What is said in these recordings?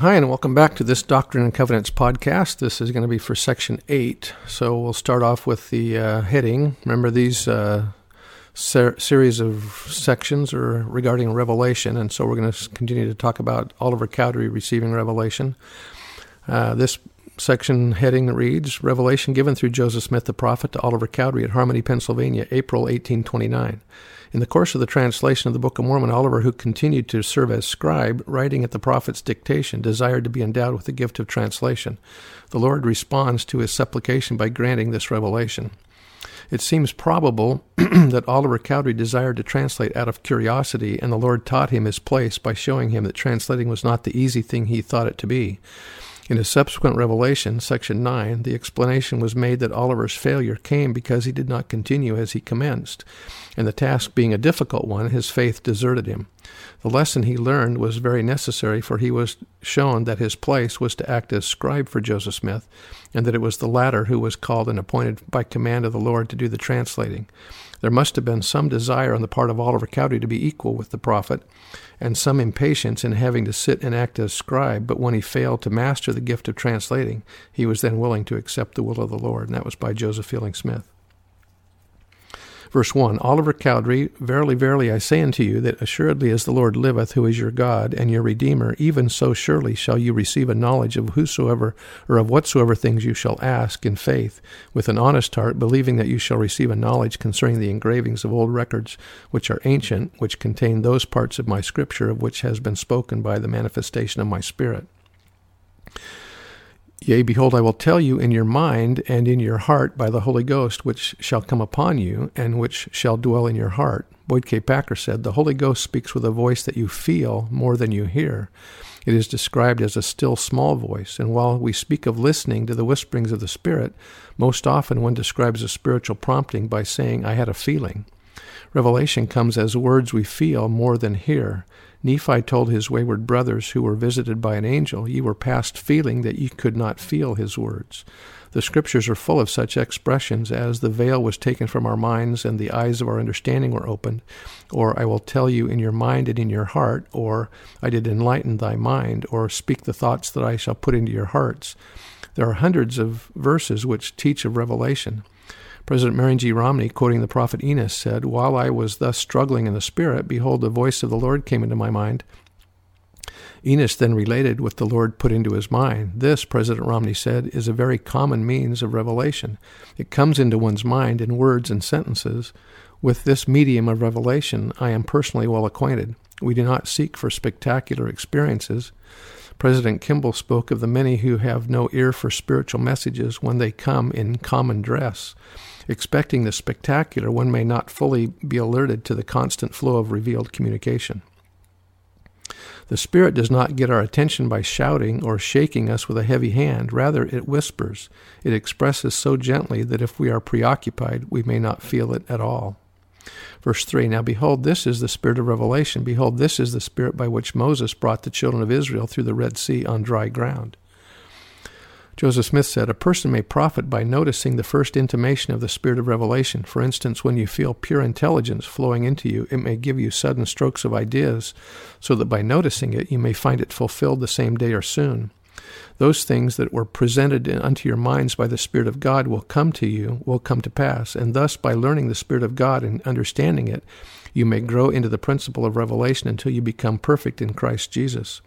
Hi, and welcome back to this Doctrine and Covenants podcast. This is going to be for section 8. So we'll start off with the uh, heading. Remember, these uh, ser- series of sections are regarding revelation, and so we're going to continue to talk about Oliver Cowdery receiving revelation. Uh, this section heading reads Revelation given through Joseph Smith the prophet to Oliver Cowdery at Harmony, Pennsylvania, April 1829. In the course of the translation of the Book of Mormon, Oliver, who continued to serve as scribe, writing at the prophet's dictation, desired to be endowed with the gift of translation. The Lord responds to his supplication by granting this revelation. It seems probable that Oliver Cowdery desired to translate out of curiosity, and the Lord taught him his place by showing him that translating was not the easy thing he thought it to be. In a subsequent revelation, section 9, the explanation was made that Oliver's failure came because he did not continue as he commenced, and the task being a difficult one, his faith deserted him. The lesson he learned was very necessary, for he was shown that his place was to act as scribe for Joseph Smith, and that it was the latter who was called and appointed by command of the Lord to do the translating. There must have been some desire on the part of Oliver Cowdery to be equal with the prophet, and some impatience in having to sit and act as scribe, but when he failed to master the gift of translating, he was then willing to accept the will of the Lord, and that was by Joseph Fielding Smith. Verse 1 Oliver Cowdery, verily, verily, I say unto you, that assuredly as the Lord liveth, who is your God and your Redeemer, even so surely shall you receive a knowledge of whosoever or of whatsoever things you shall ask in faith, with an honest heart, believing that you shall receive a knowledge concerning the engravings of old records, which are ancient, which contain those parts of my scripture of which has been spoken by the manifestation of my Spirit. Yea, behold, I will tell you in your mind and in your heart by the Holy Ghost, which shall come upon you, and which shall dwell in your heart. Boyd K. Packer said, The Holy Ghost speaks with a voice that you feel more than you hear. It is described as a still small voice, and while we speak of listening to the whisperings of the Spirit, most often one describes a spiritual prompting by saying, I had a feeling. Revelation comes as words we feel more than hear. Nephi told his wayward brothers who were visited by an angel, Ye were past feeling that ye could not feel his words. The scriptures are full of such expressions as the veil was taken from our minds and the eyes of our understanding were opened, or I will tell you in your mind and in your heart, or I did enlighten thy mind, or speak the thoughts that I shall put into your hearts. There are hundreds of verses which teach of revelation. President Marion G. Romney, quoting the prophet Enos, said, While I was thus struggling in the Spirit, behold, the voice of the Lord came into my mind. Enos then related what the Lord put into his mind. This, President Romney said, is a very common means of revelation. It comes into one's mind in words and sentences. With this medium of revelation, I am personally well acquainted. We do not seek for spectacular experiences. President Kimball spoke of the many who have no ear for spiritual messages when they come in common dress. Expecting the spectacular, one may not fully be alerted to the constant flow of revealed communication. The Spirit does not get our attention by shouting or shaking us with a heavy hand. Rather, it whispers. It expresses so gently that if we are preoccupied, we may not feel it at all. Verse 3 Now behold, this is the Spirit of revelation. Behold, this is the Spirit by which Moses brought the children of Israel through the Red Sea on dry ground. Joseph Smith said, A person may profit by noticing the first intimation of the spirit of revelation. For instance, when you feel pure intelligence flowing into you, it may give you sudden strokes of ideas, so that by noticing it, you may find it fulfilled the same day or soon. Those things that were presented unto your minds by the Spirit of God will come to you, will come to pass, and thus by learning the Spirit of God and understanding it, you may grow into the principle of revelation until you become perfect in Christ Jesus.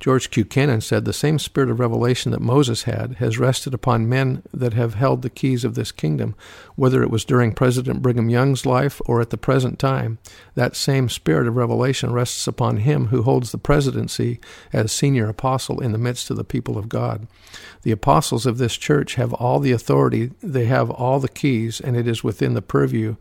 George Q. Cannon said, The same spirit of revelation that Moses had has rested upon men that have held the keys of this kingdom, whether it was during President Brigham Young's life or at the present time. That same spirit of revelation rests upon him who holds the presidency as senior apostle in the midst of the people of God. The apostles of this church have all the authority, they have all the keys, and it is within the purview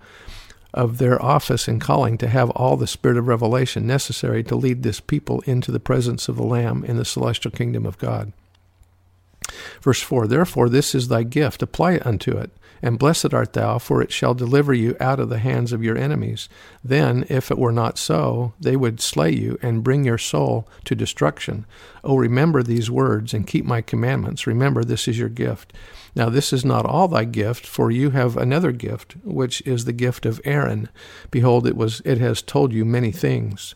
of their office and calling to have all the spirit of revelation necessary to lead this people into the presence of the Lamb in the celestial kingdom of God. Verse 4 Therefore, this is thy gift, apply it unto it. And blessed art thou, for it shall deliver you out of the hands of your enemies. Then, if it were not so, they would slay you and bring your soul to destruction. O remember these words and keep my commandments. Remember, this is your gift. Now, this is not all thy gift, for you have another gift, which is the gift of Aaron. Behold, it was it has told you many things.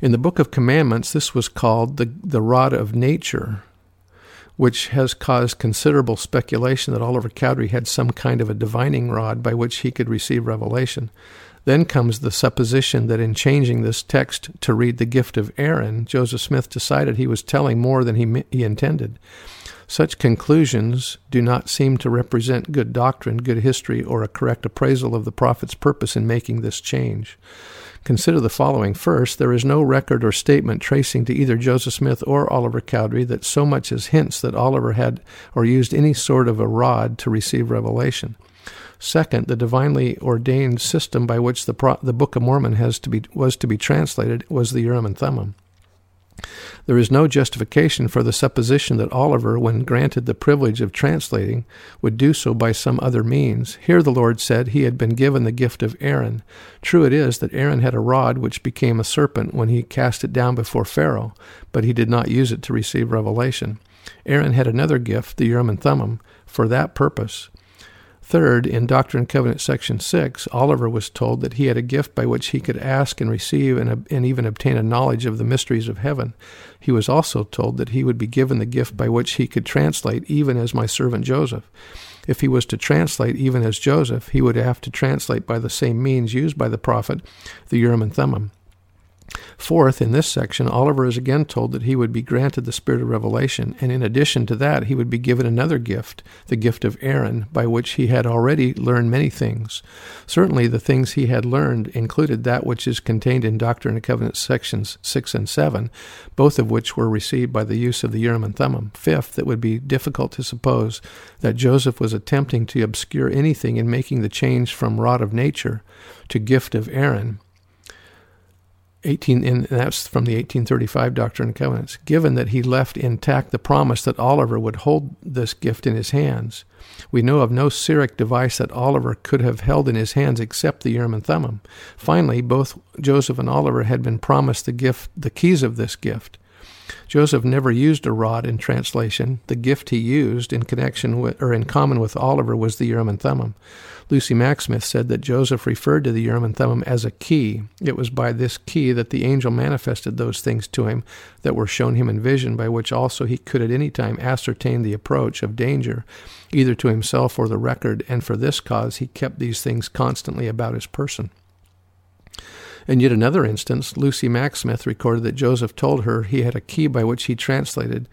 In the book of commandments, this was called the, the rod of nature which has caused considerable speculation that Oliver Cowdery had some kind of a divining rod by which he could receive revelation. Then comes the supposition that in changing this text to read the gift of Aaron, Joseph Smith decided he was telling more than he, he intended. Such conclusions do not seem to represent good doctrine, good history, or a correct appraisal of the prophet's purpose in making this change. Consider the following. First, there is no record or statement tracing to either Joseph Smith or Oliver Cowdery that so much as hints that Oliver had or used any sort of a rod to receive revelation. Second, the divinely ordained system by which the, Pro- the Book of Mormon has to be, was to be translated was the Urim and Thummim. There is no justification for the supposition that Oliver, when granted the privilege of translating, would do so by some other means. Here the Lord said he had been given the gift of Aaron. True it is that Aaron had a rod which became a serpent when he cast it down before Pharaoh, but he did not use it to receive revelation. Aaron had another gift, the Urim and Thummim, for that purpose. Third, in Doctrine and Covenant section 6, Oliver was told that he had a gift by which he could ask and receive and, and even obtain a knowledge of the mysteries of heaven. He was also told that he would be given the gift by which he could translate, even as my servant Joseph. If he was to translate even as Joseph, he would have to translate by the same means used by the prophet, the Urim and Thummim. Fourth, in this section, Oliver is again told that he would be granted the spirit of revelation, and in addition to that, he would be given another gift, the gift of Aaron, by which he had already learned many things. Certainly, the things he had learned included that which is contained in Doctrine and Covenants sections 6 and 7, both of which were received by the use of the Urim and Thummim. Fifth, it would be difficult to suppose that Joseph was attempting to obscure anything in making the change from rod of nature to gift of Aaron 18, and that's from the 1835 Doctrine and Covenants, given that he left intact the promise that Oliver would hold this gift in his hands. We know of no Syriac device that Oliver could have held in his hands except the Urim and Thummim. Finally, both Joseph and Oliver had been promised the gift, the keys of this gift. Joseph never used a rod in translation. The gift he used in connection with, or in common with Oliver was the Urim and Thummim. Lucy Mack Smith said that Joseph referred to the Urim and Thummim as a key. It was by this key that the angel manifested those things to him that were shown him in vision, by which also he could at any time ascertain the approach of danger, either to himself or the record, and for this cause he kept these things constantly about his person. In yet another instance, Lucy Mack Smith recorded that Joseph told her he had a key by which he translated.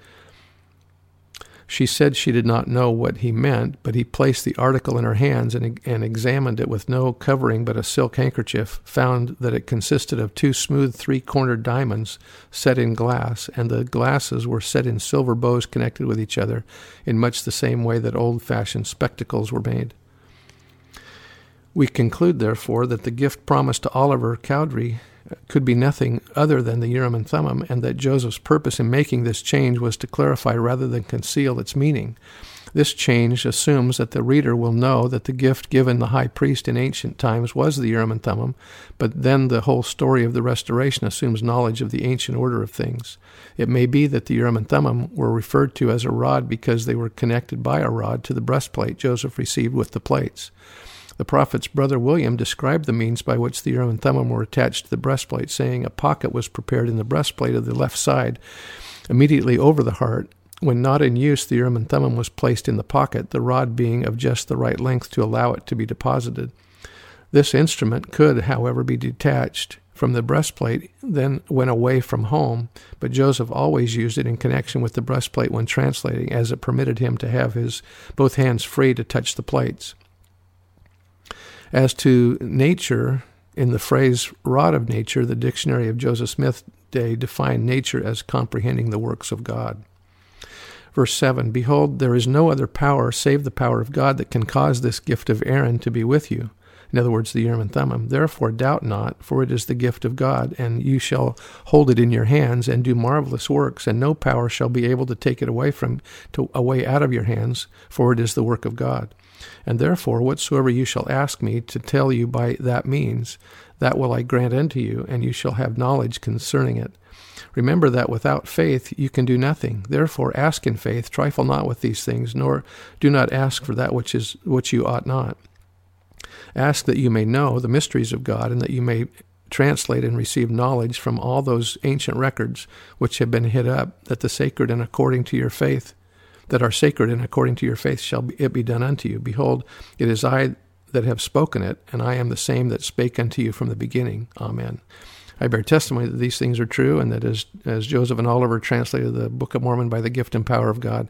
She said she did not know what he meant, but he placed the article in her hands and, and examined it with no covering but a silk handkerchief, found that it consisted of two smooth three cornered diamonds set in glass, and the glasses were set in silver bows connected with each other in much the same way that old fashioned spectacles were made. We conclude, therefore, that the gift promised to Oliver Cowdery uh, could be nothing other than the Urim and Thummim, and that Joseph's purpose in making this change was to clarify rather than conceal its meaning. This change assumes that the reader will know that the gift given the high priest in ancient times was the Urim and Thummim, but then the whole story of the restoration assumes knowledge of the ancient order of things. It may be that the Urim and Thummim were referred to as a rod because they were connected by a rod to the breastplate Joseph received with the plates. The prophet's brother William described the means by which the Urim and Thummim were attached to the breastplate, saying, A pocket was prepared in the breastplate of the left side, immediately over the heart. When not in use, the Urim and Thummim was placed in the pocket, the rod being of just the right length to allow it to be deposited. This instrument could, however, be detached from the breastplate, then when away from home, but Joseph always used it in connection with the breastplate when translating, as it permitted him to have his both hands free to touch the plates. As to nature, in the phrase rod of nature, the dictionary of Joseph Smith day defined nature as comprehending the works of God. Verse 7 Behold, there is no other power save the power of God that can cause this gift of Aaron to be with you. In other words, the Urim and Thummim. Therefore, doubt not, for it is the gift of God, and you shall hold it in your hands and do marvelous works, and no power shall be able to take it away from to, away out of your hands, for it is the work of God. And therefore, whatsoever you shall ask me to tell you by that means, that will I grant unto you, and you shall have knowledge concerning it. Remember that without faith you can do nothing. Therefore, ask in faith, trifle not with these things, nor do not ask for that which is which you ought not. Ask that you may know the mysteries of God, and that you may translate and receive knowledge from all those ancient records which have been hid up, that the sacred and according to your faith, that are sacred and according to your faith shall it be done unto you. Behold, it is I that have spoken it, and I am the same that spake unto you from the beginning. Amen. I bear testimony that these things are true, and that as, as Joseph and Oliver translated the Book of Mormon by the gift and power of God,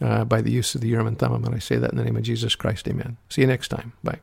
uh, by the use of the Urim and Thummim, and I say that in the name of Jesus Christ, amen. See you next time. Bye.